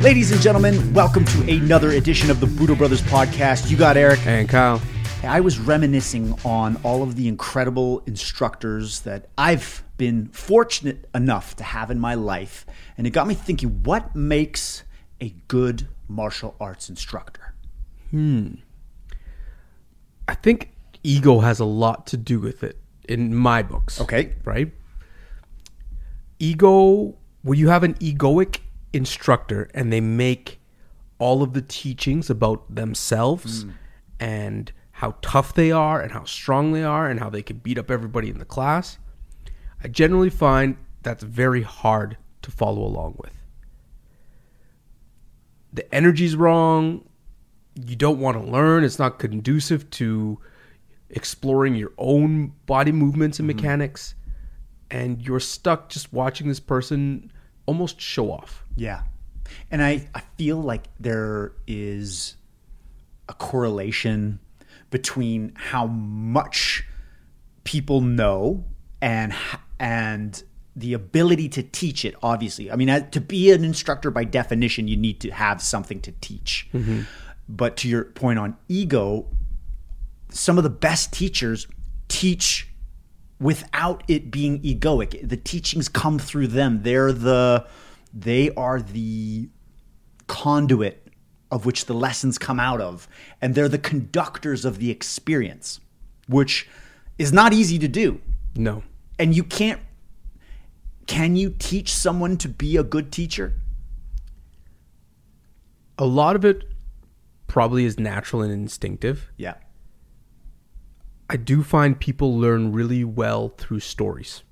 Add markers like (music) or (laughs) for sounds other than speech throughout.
Ladies and gentlemen, welcome to another edition of the Budo Brothers podcast. You got Eric. And Kyle. I was reminiscing on all of the incredible instructors that I've been fortunate enough to have in my life. And it got me thinking what makes a good martial arts instructor? Hmm. I think ego has a lot to do with it in my books. Okay. Right? Ego, when you have an egoic instructor and they make all of the teachings about themselves mm. and how tough they are and how strong they are and how they can beat up everybody in the class, I generally find that's very hard to follow along with. The energy's wrong. You don't want to learn. It's not conducive to exploring your own body movements and mm-hmm. mechanics. And you're stuck just watching this person almost show off. Yeah. And I, I feel like there is a correlation between how much people know and and the ability to teach it obviously i mean to be an instructor by definition you need to have something to teach mm-hmm. but to your point on ego some of the best teachers teach without it being egoic. The teachings come through them. They're the they are the conduit of which the lessons come out of and they're the conductors of the experience which is not easy to do. No. and you can't can you teach someone to be a good teacher? A lot of it probably is natural and instinctive. yeah I do find people learn really well through stories.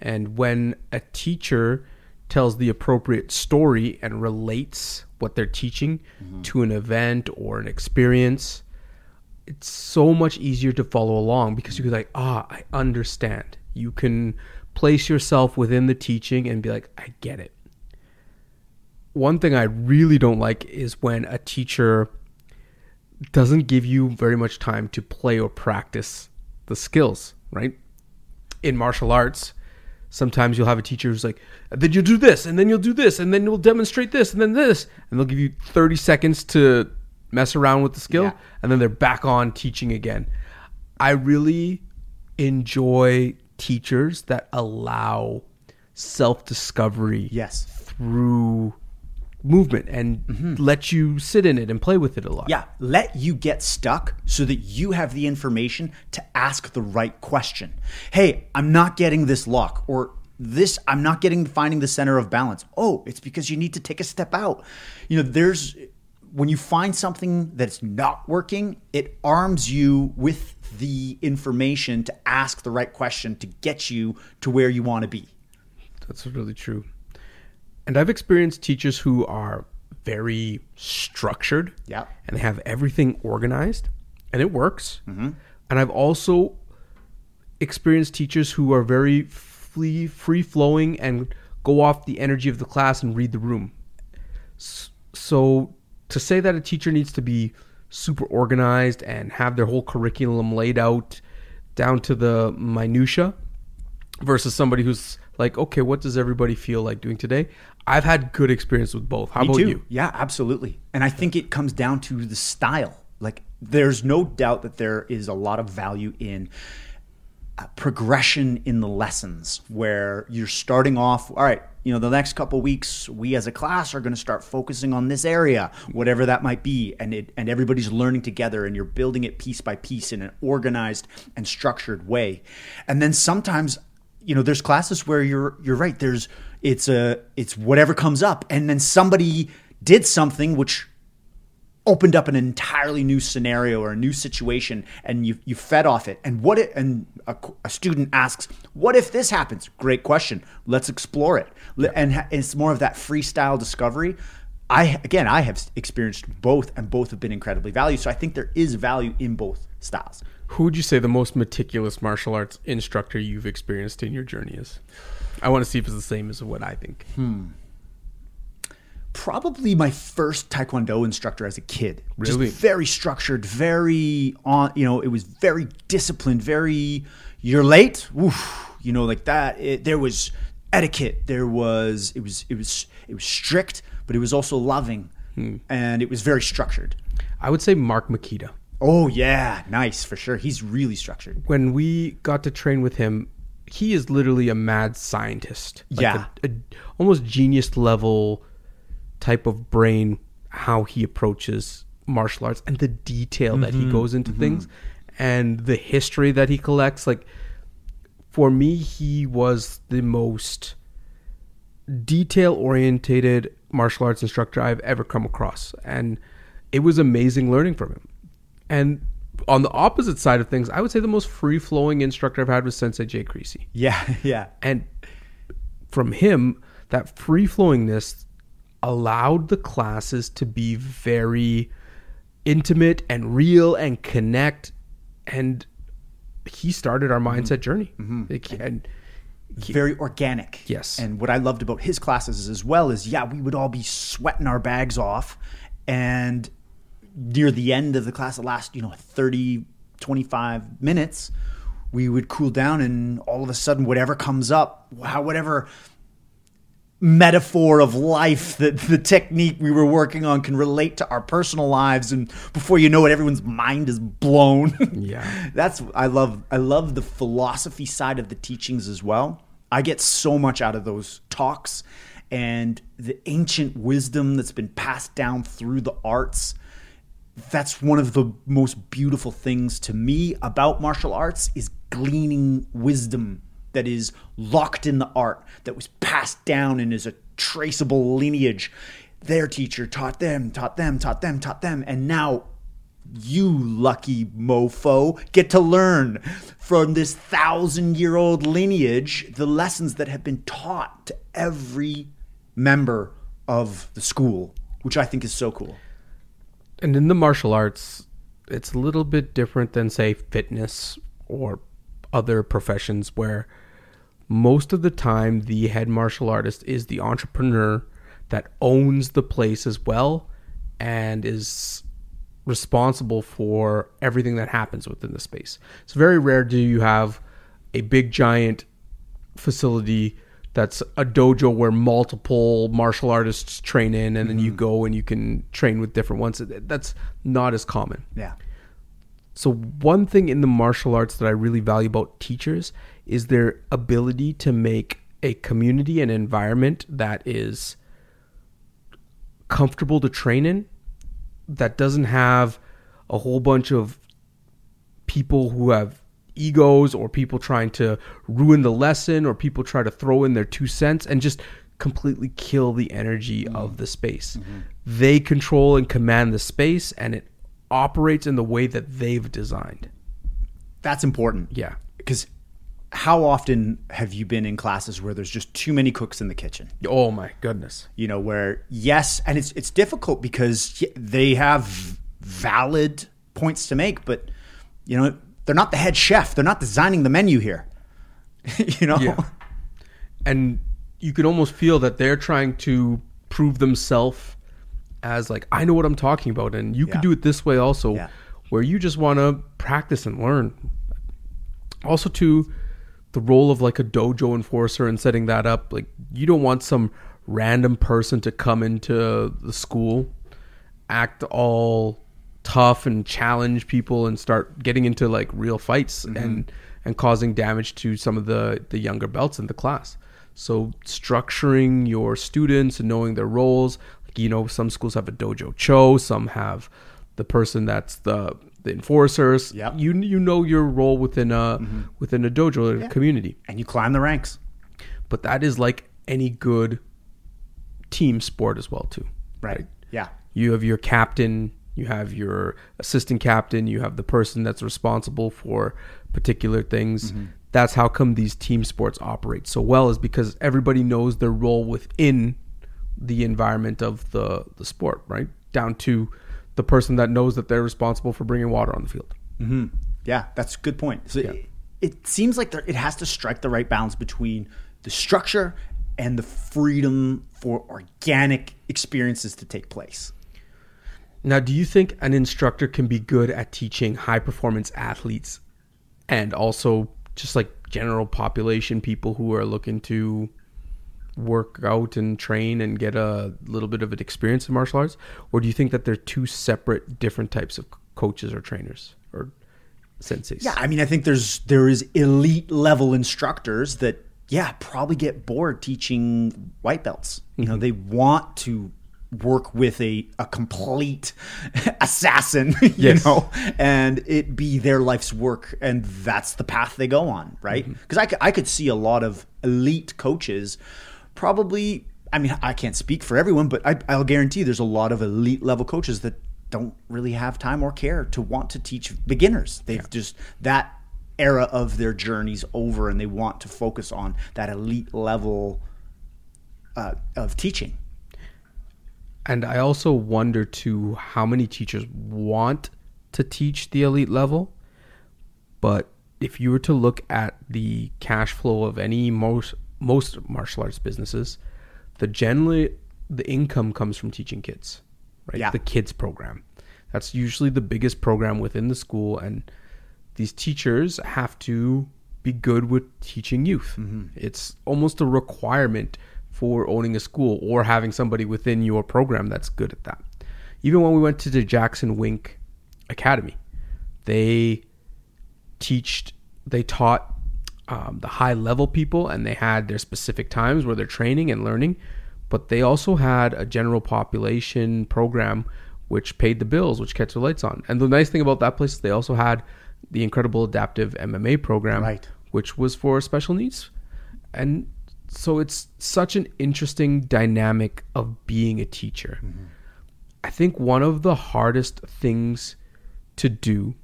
And when a teacher tells the appropriate story and relates what they're teaching to an event or an experience, it's so much easier to follow along because you're like, ah, I understand. You can place yourself within the teaching and be like, I get it. One thing I really don't like is when a teacher doesn't give you very much time to play or practice the skills, right? In martial arts, sometimes you'll have a teacher who's like, then you'll do this, and then you'll do this, and then you'll demonstrate this, and then this, and they'll give you 30 seconds to mess around with the skill, Yeah. and then they're back on teaching again. I really enjoy teachers that allow self discovery yes through movement and mm-hmm. let you sit in it and play with it a lot. yeah let you get stuck so that you have the information to ask the right question. Hey i'm not getting this lock or this i'm not getting finding the center of balance. Oh it's because you need to take a step out. You know there's when you find something that's not working it arms you with the information to ask the right question to get you to where you want to be. That's really true. And I've experienced teachers who are very structured. Yeah. And they have everything organized and it works. Mm-hmm. And I've also experienced teachers who are very free, free flowing and go off the energy of the class and read the room. So to say that a teacher needs to be super organized and have their whole curriculum laid out down to the minutia versus somebody who's like, okay, what does everybody feel like doing today? I've had good experience with both. How Me about too. you? Yeah, absolutely. And I think it comes down to the style. Like, there's no doubt that there is a lot of value in uh, progression in the lessons where you're starting off, all right, you know, the next couple weeks, we as a class are going to start focusing on this area, whatever that might be. And it, and everybody's learning together and you're building it piece by piece in an organized and structured way. And then sometimes you know there's classes where you're you're right there's it's a it's whatever comes up. And then somebody did something which opened up an entirely new scenario or a new situation and you you fed off it. And what it and a, a student asks what if this happens? Great question. Let's explore it. Le- and it's more of that freestyle discovery. I again i have experienced both and both have been incredibly valued. So i think there is value in both styles Who would you say the most meticulous martial arts instructor you've experienced in your journey is? I want to see if it's the same as what I think. Hmm. probably my first taekwondo instructor as a kid. Really? Just very structured, very on, you know, it was very disciplined, very you're late, Oof, you know, like that. It, there was etiquette, there was it was it was it was strict, but it was also loving, hmm. and it was very structured. I would say Mark Makita. Oh yeah, nice for sure. He's really structured. When we got to train with him, he is literally a mad scientist. Like Yeah. a, a almost genius level type of brain. How he approaches martial arts and the detail that he mm-hmm. goes into mm-hmm. things, and the history that he collects. Like for me, he was the most detail orientated martial arts instructor I've ever come across. And it was amazing learning from him. And on the opposite side of things, I would say the most free flowing instructor I've had was Sensei Jay Creasy. Yeah, (laughs) yeah, And from him, that free flowingness allowed the classes to be very intimate and real and connect. And he started our mm-hmm. mindset journey. Mm-hmm. Like, and very organic. Yes. And what I loved about his classes as well is, yeah, we would all be sweating our bags off, and near the end of the class, the last, you know, 30, 25 minutes, we would cool down, and all of a sudden, whatever comes up, wow, whatever metaphor of life that (laughs) the technique we were working on can relate to our personal lives. And before you know it everyone's mind is blown. (laughs) Yeah. that's i love i love the philosophy side of the teachings as well. I get so much out of those talks and the ancient wisdom that's been passed down through the arts that's one of the most beautiful things to me about martial arts is gleaning wisdom that is locked in the art that was passed down and is a traceable lineage. Their teacher taught them taught them taught them taught them and now you lucky mofo get to learn from this thousand year old lineage the lessons that have been taught to every member of the school which i think is so cool and in the martial arts, it's a little bit different than say fitness or other professions where most of the time the head martial artist is the entrepreneur that owns the place as well and is responsible for everything that happens within the space. It's very rare do you have a big giant facility that's a dojo where multiple martial artists train in and then you mm-hmm. go and you can train with different ones. That's not as common. yeah So one thing in the martial arts that I really value about teachers is their ability to make a community and environment that is comfortable to train in that doesn't have a whole bunch of people who have egos or people trying to ruin the lesson or people try to throw in their two cents and just completely kill the energy mm-hmm. of the space. Mm-hmm. They control and command the space and it operates in the way that they've designed. that's important Yeah. because how often have you been in classes where there's just too many cooks in the kitchen Oh my goodness. you know where yes and it's it's difficult because they have valid points to make but you know they're not the head chef they're not designing the menu here (laughs) you know Yeah. and you can almost feel that they're trying to prove themselves as like I know what I'm talking about and you Yeah. can do it this way also Yeah. where you just want to practice and learn. Also to the role of like a dojo enforcer and setting that up like you don't want some random person to come into the school act all tough and challenge people and start getting into like real fights mm-hmm. and and causing damage to some of the the younger belts in the class. So structuring your students and knowing their roles, like you know, some schools have a dojo cho, some have the person that's the the enforcers. Yep. You you know your role within a mm-hmm. within a dojo a community. and you climb the ranks But that is like any good team sport as well too. right yeah You have your captain, you have your assistant captain, you have the person that's responsible for particular things. That's how come these team sports operate so well is because everybody knows their role within the environment of the the sport, right? Down to the person that knows that they're responsible for bringing water on the field. hmm Yeah, that's a good point. So it, it seems like there, it has to strike the right balance between the structure and the freedom for organic experiences to take place. Now, do you think an instructor can be good at teaching high performance athletes and also just like general population people who are looking to work out and train and get a little bit of an experience in martial arts, or do you think that they're two separate, different types of coaches or trainers or senseis? Yeah, I mean, I think there's there is elite level instructors that yeah probably get bored teaching white belts. You know, mm-hmm. they want to work with a a complete (laughs) assassin, (laughs) you Yes. know, and it be their life's work, and that's the path they go on, right? Because I I could see a lot of elite coaches probably. I mean, I can't speak for everyone, but I, I'll guarantee there's a lot of elite level coaches that don't really have time or care to want to teach beginners. They've just that era of their journeys over, and they want to focus on that elite level uh, of teaching. And I also wonder too how many teachers want to teach the elite level, but if you were to look at the cash flow of any most most martial arts businesses, the generally the income comes from teaching kids, right? Yeah. The kids program. That's usually the biggest program within the school and these teachers have to be good with teaching youth. Mm-hmm. It's almost a requirement for owning a school or having somebody within your program that's good at that. Even when we went to the Jackson Wink Academy, they teached, they taught um, the high level people and they had their specific times where they're training and learning, but they also had a general population program which paid the bills, which kept the lights on. And the nice thing about that place is they also had the incredible adaptive MMA program, Right. which was for special needs. And so it's such an interesting dynamic of being a teacher. Mm-hmm. I think one of the hardest things to do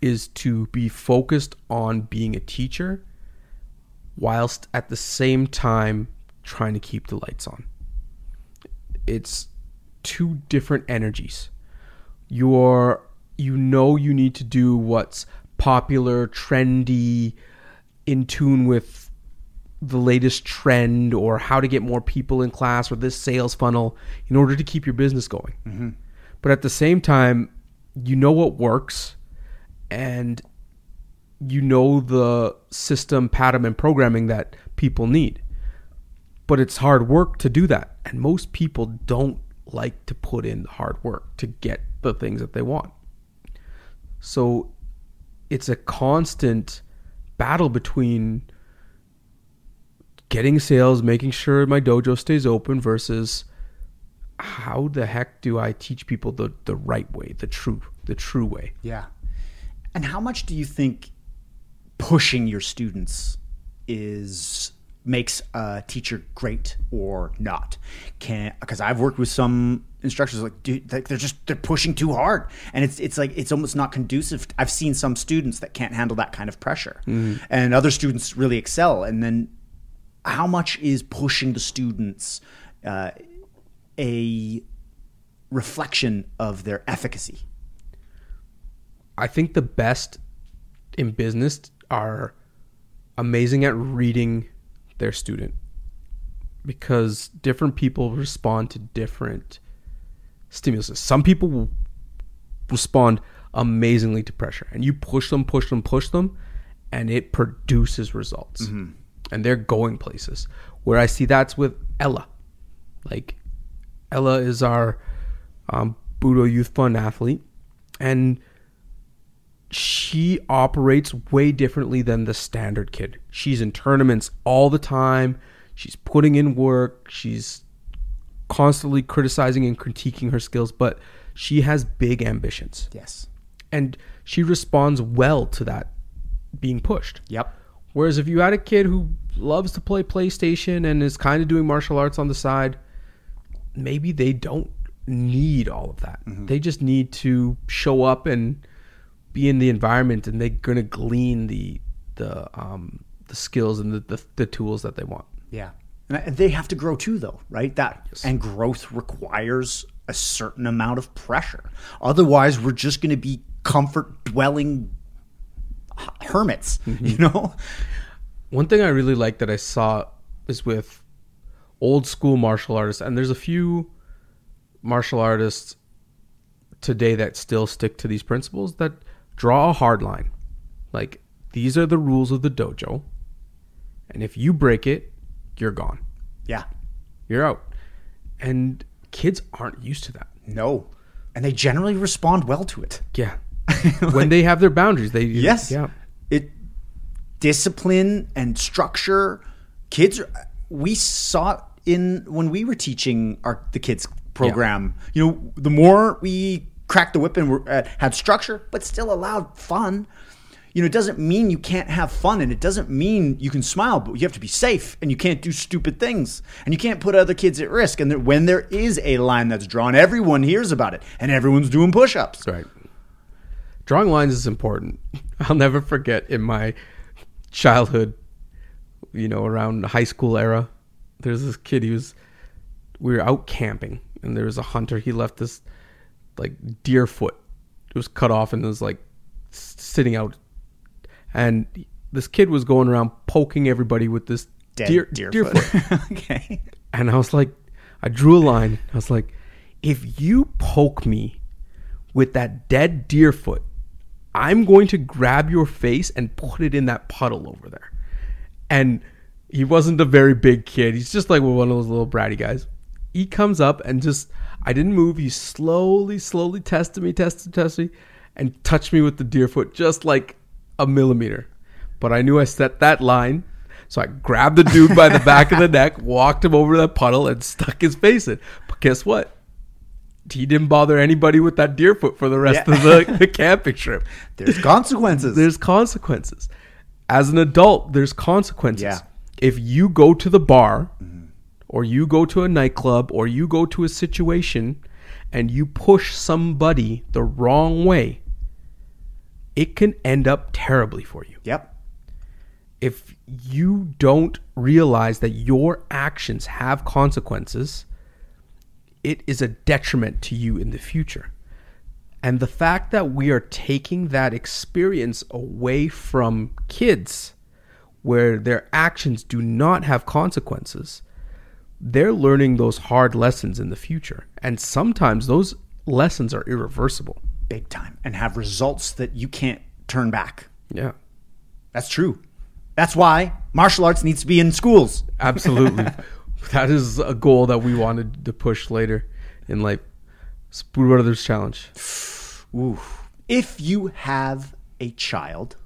is to be focused on being a teacher whilst at the same time trying to keep the lights on. It's two different energies. You're you know you need to do what's popular, trendy, in tune with the latest trend or how to get more people in class or this sales funnel in order to keep your business going. Mm-hmm. But at the same time, you know what works and you know the system, pattern, and programming that people need. But it's hard work to do that. And most people don't like to put in the hard work to get the things that they want. So it's a constant battle between getting sales, making sure my dojo stays open versus how the heck do I teach people the, the right way, the true the true way. Yeah. And how much do you think pushing your students is makes a teacher great or not? Can because I've worked with some instructors like dude like they're just they're pushing too hard and it's it's like it's almost not conducive. I've seen some students that can't handle that kind of pressure. Mm-hmm. And other students really excel and then how much is pushing the students uh, a reflection of their efficacy? I think the best in business are amazing at reading their student because different people respond to different stimuluses. Some people will respond amazingly to pressure, and you push them, push them, push them, and it produces results. And they're going places. Where I see that's with Ella. Like, Ella is our um, Budo Youth Fund athlete, and she operates way differently than the standard kid. She's in tournaments all the time. She's putting in work. She's constantly criticizing and critiquing her skills, but she has big ambitions. Yes. And she responds well to that being pushed. Yep. Whereas if you had a kid who loves to play PlayStation and is kind of doing martial arts on the side, maybe they don't need all of that. They just need to show up and be in the environment and they're going to glean the the um the skills and the, the the tools that they want. Yeah. And they have to grow too, though, right? That and growth requires a certain amount of pressure. Otherwise, we're just going to be comfort dwelling hermits, (laughs) you know? One thing I really like that I saw is with old school martial artists, and there's a few martial artists today that still stick to these principles that draw a hard line. Like, these are the rules of the dojo, and if you break it, you're gone. Yeah. You're out. And kids aren't used to that. No. And they generally respond well to it. Yeah. (laughs) when they have their boundaries, they Yes. Yeah. It discipline and structure. Kids, we saw in when we were teaching our the kids program. You know, the more we cracked the whip and were, uh, had structure, but still allowed fun. You know, it doesn't mean you can't have fun, and it doesn't mean you can smile, but you have to be safe, and you can't do stupid things, and you can't put other kids at risk. And when there is a line that's drawn, everyone hears about it, and everyone's doing push-ups. Right. Drawing lines is important. (laughs) I'll never forget in my childhood, you know, around high school era, there's this kid, he was, we were out camping and there was a hunter. He left this like deer foot. It was cut off and it was like sitting out. And this kid was going around poking everybody with this Dead deer, deer, deer foot. foot. (laughs) okay. And I was like, I drew a line. I was like, if you poke me with that dead deer foot, I'm going to grab your face and put it in that puddle over there. And he wasn't a very big kid. He's just like one of those little bratty guys. He comes up and just, I didn't move. He slowly, slowly tested me, tested, tested me, and touched me with the deer foot just like a millimeter. But I knew I set that line. So I grabbed the dude by the back of the (laughs) neck, walked him over to that puddle, and stuck his face in. But guess what? He didn't bother anybody with that deer foot for the rest Yeah. of the, (laughs) the camping trip. There's consequences. There's consequences. As an adult, there's consequences. Yeah. If you go to the bar, mm-hmm. or you go to a nightclub, or you go to a situation, and you push somebody the wrong way, it can end up terribly for you yep. if you don't realize that your actions have consequences, it is a detriment to you in the future. And the fact that we are taking that experience away from kids, where their actions do not have consequences, they're learning those hard lessons in the future. And sometimes those lessons are irreversible. Big time. And have results that you can't turn back. Yeah. That's true. That's why martial arts needs to be in schools. Absolutely. (laughs) that is a goal that we wanted to push later in life. Spoon Brothers Challenge. If you have a child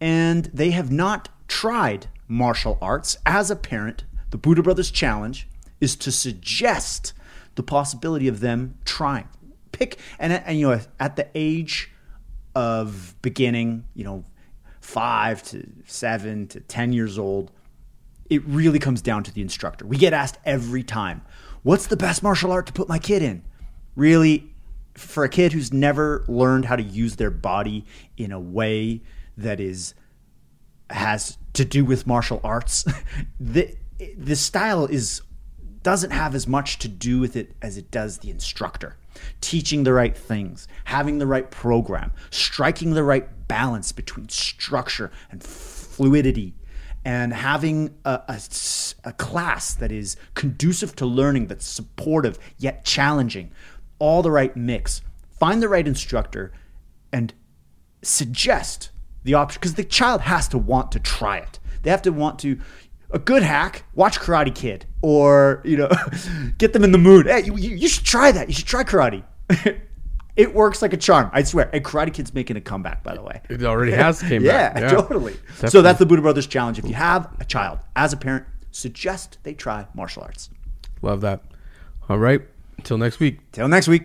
and they have not tried martial arts as a parent, the Budo Brothers Challenge is to suggest the possibility of them trying. Pick and, and you know at the age of beginning, you know, five to seven to ten years old, it really comes down to the instructor. We get asked every time, what's the best martial art to put my kid in? Really, for a kid who's never learned how to use their body in a way that is has to do with martial arts, (laughs) the the style is doesn't have as much to do with it as it does the instructor. Teaching the right things, having the right program, striking the right balance between structure and fluidity, and having a a class that is conducive to learning, that's supportive yet challenging, all the right mix. Find the right instructor and suggest the option because the child has to want to try it. They have to want to. A good hack: watch Karate Kid, or you know, (laughs) get them in the mood. Hey, you you should try that. You should try karate. (laughs) it works like a charm. I swear. And Karate Kid's making a comeback, by the way. It already has came (laughs) Yeah, back. totally. So that's the Budo Brothers Challenge. If you have a child, as a parent, suggest they try martial arts. Love that. All right. Until next week. Till next week.